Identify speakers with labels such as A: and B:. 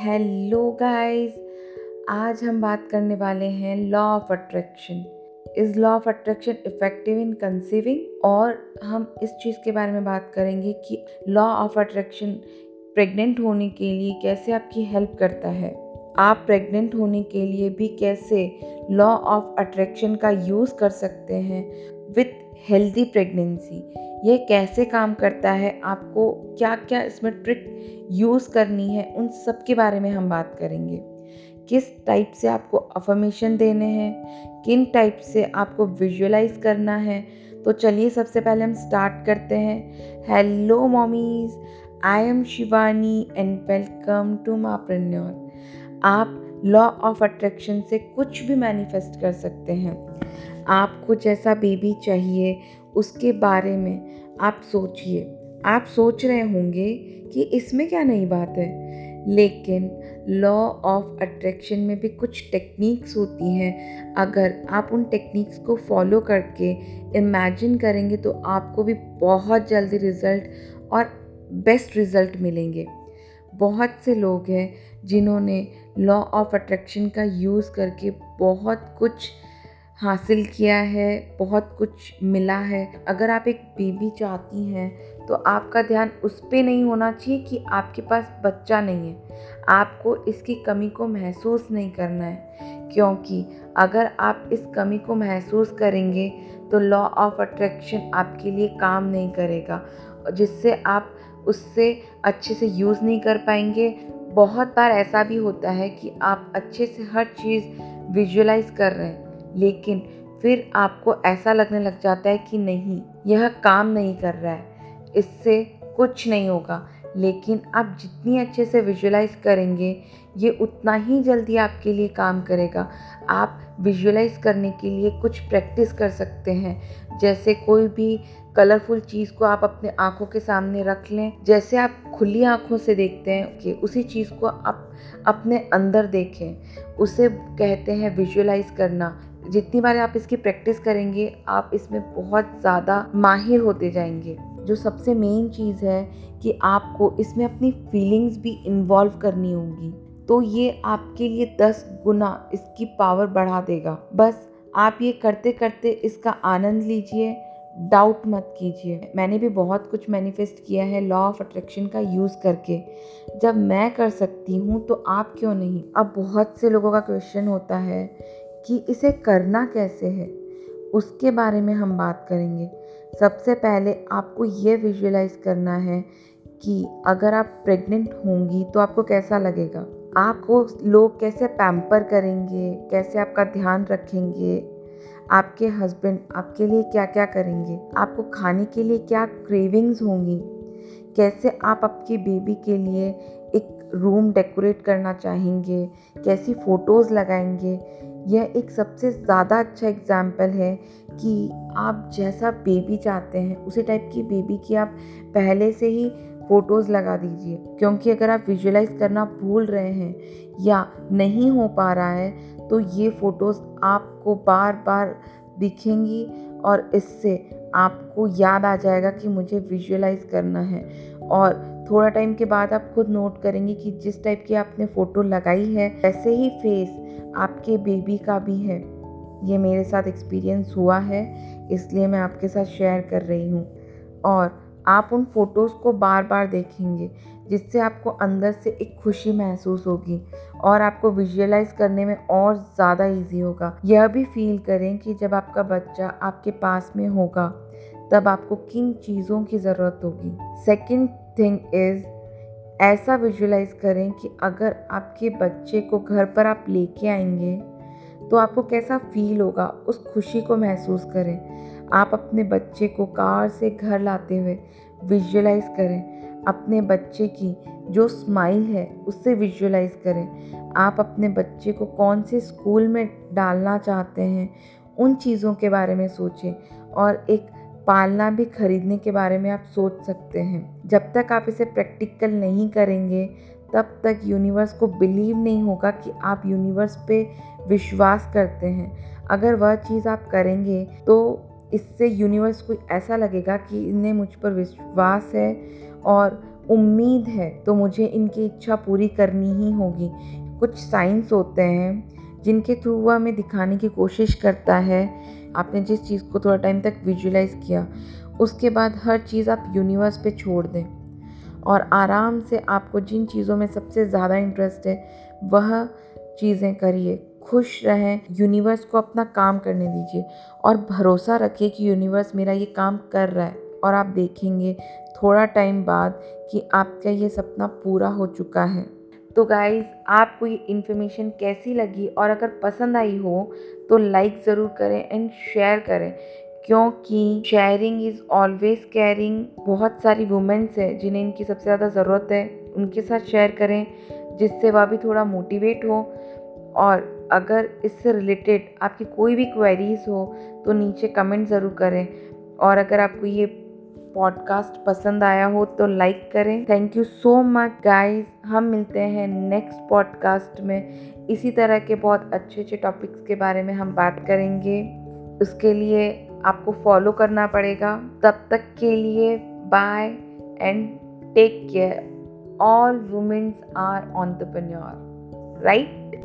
A: Hello guys आज हम बात करने वाले हैं law of attraction is law of attraction effective in conceiving और हम इस चीज़ के बारे में बात करेंगे कि लॉ ऑफ़ अट्रैक्शन प्रेग्नेंट होने के लिए कैसे आपकी हेल्प करता है। आप प्रेग्नेंट होने के लिए भी कैसे लॉ ऑफ़ अट्रैक्शन का यूज़ कर सकते हैं। विथ हेल्दी प्रेगनेंसी ये कैसे काम करता है? आपको क्या क्या इसमें ट्रिक यूज़ करनी है? उन सब के बारे में हम बात करेंगे। किस टाइप से आपको अफर्मेशन देने हैं? किन टाइप से आपको विजुअलाइज करना है? तो चलिए सबसे पहले हम स्टार्ट करते हैं। Hello mommies I am Shivani and welcome to Mompreneur आप लॉ ऑफ़ अट्रैक्शन से कुछ भी मैनिफेस्ट कर सकते हैं। आपको जैसा बेबी चाहिए, उसके बारे में आप सोचिए। आप सोच रहे होंगे कि इसमें क्या नई बात है। लेकिन लॉ ऑफ़ अट्रैक्शन में भी कुछ टेक्निक्स होती हैं। अगर आप उन टेक्निक्स को फॉलो करके इमेजिन करेंगे तो आपको भी बहुत जल्दी रिज़ल्ट और बेस्ट रिज़ल्ट मिलेंगे। बहुत से लोग हैं जिन्होंने लॉ ऑफ़ अट्रैक्शन का यूज़ करके बहुत कुछ हासिल किया है, बहुत कुछ मिला है। अगर आप एक बेबी चाहती हैं तो आपका ध्यान उस पर नहीं होना चाहिए कि आपके पास बच्चा नहीं है। आपको इसकी कमी को महसूस नहीं करना है। क्योंकि अगर आप इस कमी को महसूस करेंगे तो लॉ ऑफ़ अट्रैक्शन आपके लिए काम नहीं करेगा। जिससे आप उससे अच्छे से यूज़ नहीं कर पाएँगे। बहुत बार ऐसा भी होता है कि आप अच्छे से हर चीज़ विजुअलाइज कर रहे हैं। लेकिन फिर आपको ऐसा लगने लग जाता है कि नहीं, यह काम नहीं कर रहा है। इससे कुछ नहीं होगा। लेकिन आप जितनी अच्छे से विजुलाइज करेंगे, ये उतना ही जल्दी आपके लिए काम करेगा। आप विजुलाइज करने के लिए कुछ प्रैक्टिस कर सकते हैं। जैसे कोई भी कलरफुल चीज़ को आप अपने आँखों के सामने रख लें। जैसे आप खुली आँखों से देखते हैं कि उसी चीज़ को आप अपने अंदर देखें। उसे कहते हैं विजुलाइज करना। जितनी बार आप इसकी प्रैक्टिस करेंगे, आप इसमें बहुत ज़्यादा माहिर होते जाएँगे। जो सबसे मेन चीज़ है कि आपको इसमें अपनी फीलिंग्स भी इन्वॉल्व करनी होंगी। तो ये आपके लिए दस गुना इसकी पावर बढ़ा देगा। बस आप ये करते करते इसका आनंद लीजिए डाउट मत कीजिए। मैंने भी बहुत कुछ मैनिफेस्ट किया है लॉ ऑफ़ अट्रैक्शन का यूज़ करके। जब मैं कर सकती हूँ तो आप क्यों नहीं? अब बहुत से लोगों का क्वेश्चन होता है कि इसे करना कैसे है, उसके बारे में हम बात करेंगे। सबसे पहले आपको ये विजुअलाइज करना है कि अगर आप प्रेग्नेंट होंगी तो आपको कैसा लगेगा? आपको लोग कैसे पैम्पर करेंगे? कैसे आपका ध्यान रखेंगे? आपके हस्बैंड आपके लिए क्या क्या करेंगे? आपको खाने के लिए क्या क्रेविंग्स होंगी? कैसे आप आपकी बेबी के लिए एक रूम डेकोरेट करना चाहेंगे? कैसी फ़ोटोज़ लगाएँगे? यह एक सबसे ज़्यादा अच्छा एग्ज़ाम्पल है कि आप जैसा बेबी चाहते हैं, उसी टाइप की बेबी की आप पहले से ही फ़ोटोज़ लगा दीजिए। क्योंकि अगर आप विजुअलाइज करना भूल रहे हैं या नहीं हो पा रहा है तो ये फ़ोटोज़ आपको बार बार दिखेंगी और इससे आपको याद आ जाएगा कि मुझे विजुअलाइज करना है। और थोड़ा टाइम के बाद आप खुद नोट करेंगे कि जिस टाइप की आपने फ़ोटो लगाई है, वैसे ही फेस आपके बेबी का भी है। ये मेरे साथ एक्सपीरियंस हुआ है, इसलिए मैं आपके साथ शेयर कर रही हूँ। और आप उन फ़ोटोज़ को बार बार देखेंगे, जिससे आपको अंदर से एक खुशी महसूस होगी और आपको विजुअलाइज करने में और ज़्यादा इजी होगा। यह भी फील करें कि जब आपका बच्चा आपके पास में होगा, तब आपको किन चीज़ों की ज़रूरत होगी। सेकंड थिंग इज़ ऐसा विजुलाइज करें कि अगर आपके बच्चे को घर पर आप लेके आएँगे तो आपको कैसा फील होगा, उस खुशी को महसूस करें। आप अपने बच्चे को कार से घर लाते हुए विजुअलाइज करें। अपने बच्चे की जो स्माइल है, उससे विजुअलाइज करें। आप अपने बच्चे को कौन से स्कूल में डालना चाहते हैं, उन चीज़ों के बारे में सोचें। और एक पालना भी खरीदने के बारे में आप सोच सकते हैं। जब तक आप इसे प्रैक्टिकल नहीं करेंगे, तब तक यूनिवर्स को बिलीव नहीं होगा कि आप यूनिवर्स पे विश्वास करते हैं। अगर वह चीज़ आप करेंगे तो इससे यूनिवर्स को ऐसा लगेगा कि इन्हें मुझ पर विश्वास है और उम्मीद है तो मुझे इनकी इच्छा पूरी करनी ही होगी। कुछ साइंस होते हैं, जिनके थ्रू वह हमें दिखाने की कोशिश करता है। आपने जिस चीज़ को थोड़ा टाइम तक विजुलाइज किया उसके बाद हर चीज़ आप यूनिवर्स पे छोड़ दें। और आराम से आपको जिन चीज़ों में सबसे ज़्यादा इंटरेस्ट है, वह चीज़ें करिए। खुश रहें यूनिवर्स को अपना काम करने दीजिए। और भरोसा रखिए कि यूनिवर्स मेरा ये काम कर रहा है। और आप देखेंगे थोड़ा टाइम बाद कि आपका ये सपना पूरा हो चुका है। तो गाइज़ आपको ये इन्फॉर्मेशन कैसी लगी? और अगर पसंद आई हो तो लाइक ज़रूर करें एंड शेयर करें। क्योंकि शेयरिंग इज़ ऑलवेज केयरिंग बहुत सारी वुमेंस है जिन्हें इनकी सबसे ज़्यादा ज़रूरत है, उनके साथ शेयर करें, जिससे वह भी थोड़ा मोटिवेट हो। और अगर इससे रिलेटेड आपकी कोई भी क्वेरीज हो तो नीचे कमेंट ज़रूर करें। और अगर आपको ये पॉडकास्ट पसंद आया हो तो लाइक करें। Thank you so much guys हम मिलते हैं नेक्स्ट पॉडकास्ट में। इसी तरह के बहुत अच्छे अच्छे टॉपिक्स के बारे में हम बात करेंगे। उसके लिए आपको फॉलो करना पड़ेगा। तब तक के लिए bye and take care all womens are entrepreneur right